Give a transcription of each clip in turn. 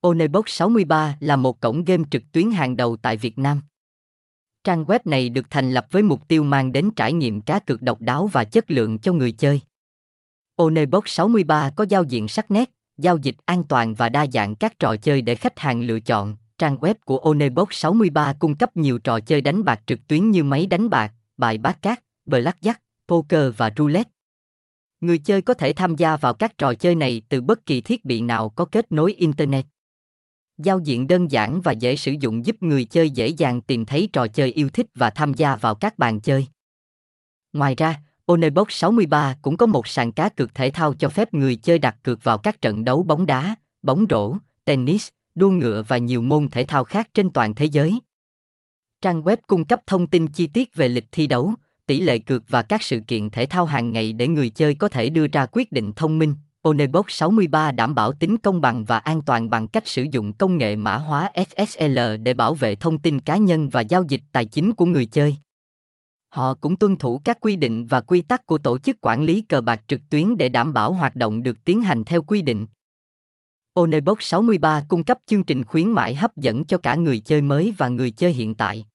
Onebox 63 là một cổng game trực tuyến hàng đầu tại Việt Nam. Trang web này được thành lập với mục tiêu mang đến trải nghiệm cá cược độc đáo và chất lượng cho người chơi. Onebox 63 có giao diện sắc nét, giao dịch an toàn và đa dạng các trò chơi để khách hàng lựa chọn. Trang web của Onebox 63 cung cấp nhiều trò chơi đánh bạc trực tuyến như máy đánh bạc, bài bát cát, blackjack, poker và roulette. Người chơi có thể tham gia vào các trò chơi này từ bất kỳ thiết bị nào có kết nối internet. Giao diện đơn giản và dễ sử dụng giúp người chơi dễ dàng tìm thấy trò chơi yêu thích và tham gia vào các bàn chơi. Ngoài ra, Onebox 63 cũng có một sàn cá cược thể thao cho phép người chơi đặt cược vào các trận đấu bóng đá, bóng rổ, tennis, đua ngựa và nhiều môn thể thao khác trên toàn thế giới. Trang web cung cấp thông tin chi tiết về lịch thi đấu, tỷ lệ cược và các sự kiện thể thao hàng ngày để người chơi có thể đưa ra quyết định thông minh. Onebox 63 đảm bảo tính công bằng và an toàn bằng cách sử dụng công nghệ mã hóa SSL để bảo vệ thông tin cá nhân và giao dịch tài chính của người chơi. Họ cũng tuân thủ các quy định và quy tắc của tổ chức quản lý cờ bạc trực tuyến để đảm bảo hoạt động được tiến hành theo quy định. Onebox 63 cung cấp chương trình khuyến mãi hấp dẫn cho cả người chơi mới và người chơi hiện tại.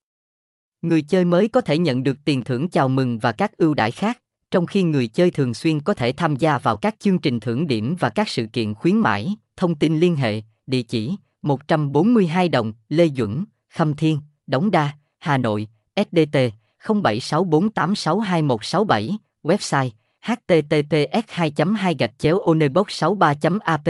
Người chơi mới có thể nhận được tiền thưởng chào mừng và các ưu đãi khác, trong khi người chơi thường xuyên có thể tham gia vào các chương trình thưởng điểm và các sự kiện khuyến mãi. Thông tin liên hệ, địa chỉ 142 đồng, Lê Duẩn, Khâm Thiên, Đống Đa, Hà Nội, SDT 0764862167, website https 2 2 onebox 63 app